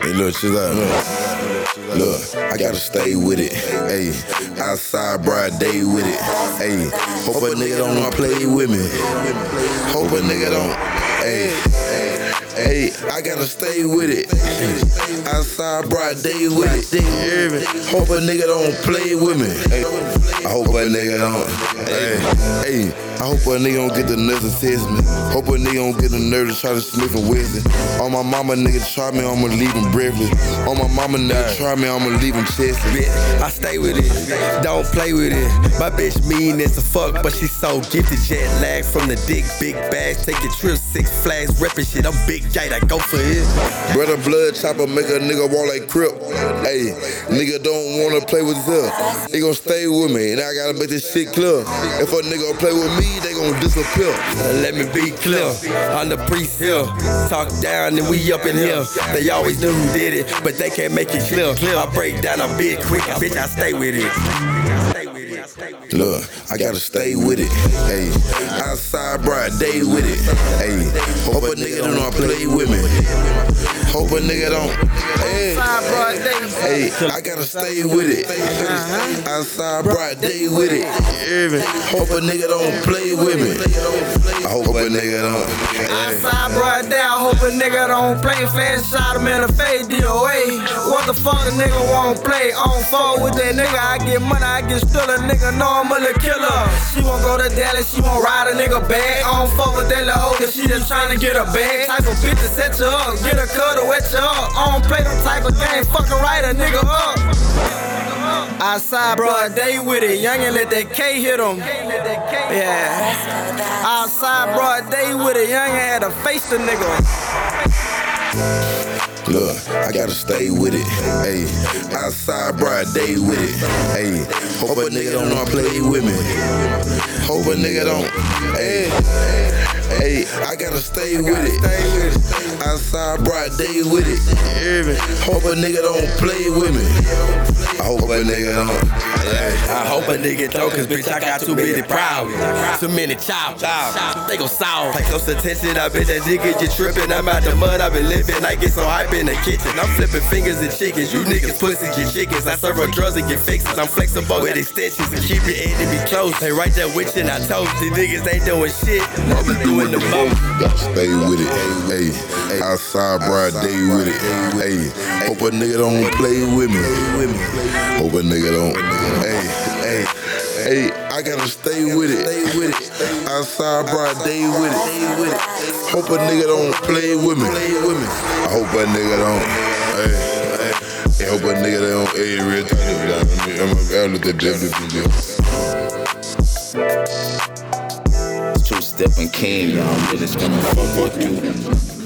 Hey, look, out. Look, look, I gotta stay with it. Hey, outside broad day with it. Hey, hope a nigga don't play with me. Hope a nigga don't. Hey, hey, I gotta stay with it. Outside broad day with it. Hope a nigga don't play with me. Hey, I hope a nigga don't. Hey, hey. I hope a nigga don't get the nerve to test me. Hope a nigga don't get the nerve to try to sniff and whiz it. On my mama nigga try me, I'ma leave him breathless. On my mama nigga try me, I'ma leave him chested. Bitch, I stay with it, don't play with it. My bitch mean as a fuck, but she so gifted. Jet lag from the dick, big bags, taking trips, six flags, reppin' shit. I'm big J, I go for it. Brother blood chopper make a nigga walk like crip. Hey, nigga don't wanna play with himself. He gon' stay with me, and I gotta make this shit clear. If a nigga play with me, they gon' disappear. Let me be clear, I'm the priest here. Talk down and we up in here. They always knew who did it, but they can't make it clear. I break down a bit quick, bitch, I stay with it. Look, I gotta stay with it. Hey, outside broad day with it. Hey, hope a nigga don't play with me. Hope a nigga don't. Hey, hey, I gotta stay with it. Uh-huh. Outside broad day with it. You hear me? Hope a nigga don't play with me. I hope a nigga don't. Outside broad day, I hope a nigga don't play. Fast shot him in the face, DOA. What the fuck a nigga won't play? On fall with that nigga, I get money, I get still a nigga, normally killer. She won't go to Dallas, she won't ride a nigga bag. I don't fuck with that little cause she just tryna get a bag. Type of bitch to set you up, get a cut or wet you up. I don't play them type of game, fucking right a nigga up. Outside, broad day with it, young and let that K hit him. Yeah. Outside, broad day with it, young and had to face the nigga. Look, I gotta stay with it. Hey, outside broad day with it. Hey, hope a nigga don't wanna play with me. Hope a nigga don't. Hey, hey, I gotta stay with it. Outside bright day with it. Hope a nigga don't play with me. I hope a nigga don't. I hope a nigga throw, cause bitch, I got too many problems. Too many chops. They gon' solve. Pay close attention, I bet that nigga you trippin'. I'm out the mud, I been livin'. I get so hype in the kitchen. I'm flippin' fingers and chickens. You niggas pussies get chickens. I serve on drugs and get fixes. I'm flexible with extensions and keep your enemy close. They right there with you, and I told these niggas ain't doing shit. I'm doing the most. Gotta stay with it. Hey, outside broad day with it. Hey, hope a nigga don't play with me. Hope a nigga don't. Hey, hey, hey, I gotta stay with it. Outside broad day with it. Hope a nigga don't play with me. I hope a nigga don't. Hey, hey, hope a nigga don't. Hey, real time. I'm a look at Two stepping king, y'all. Bitch, gonna fuck with you.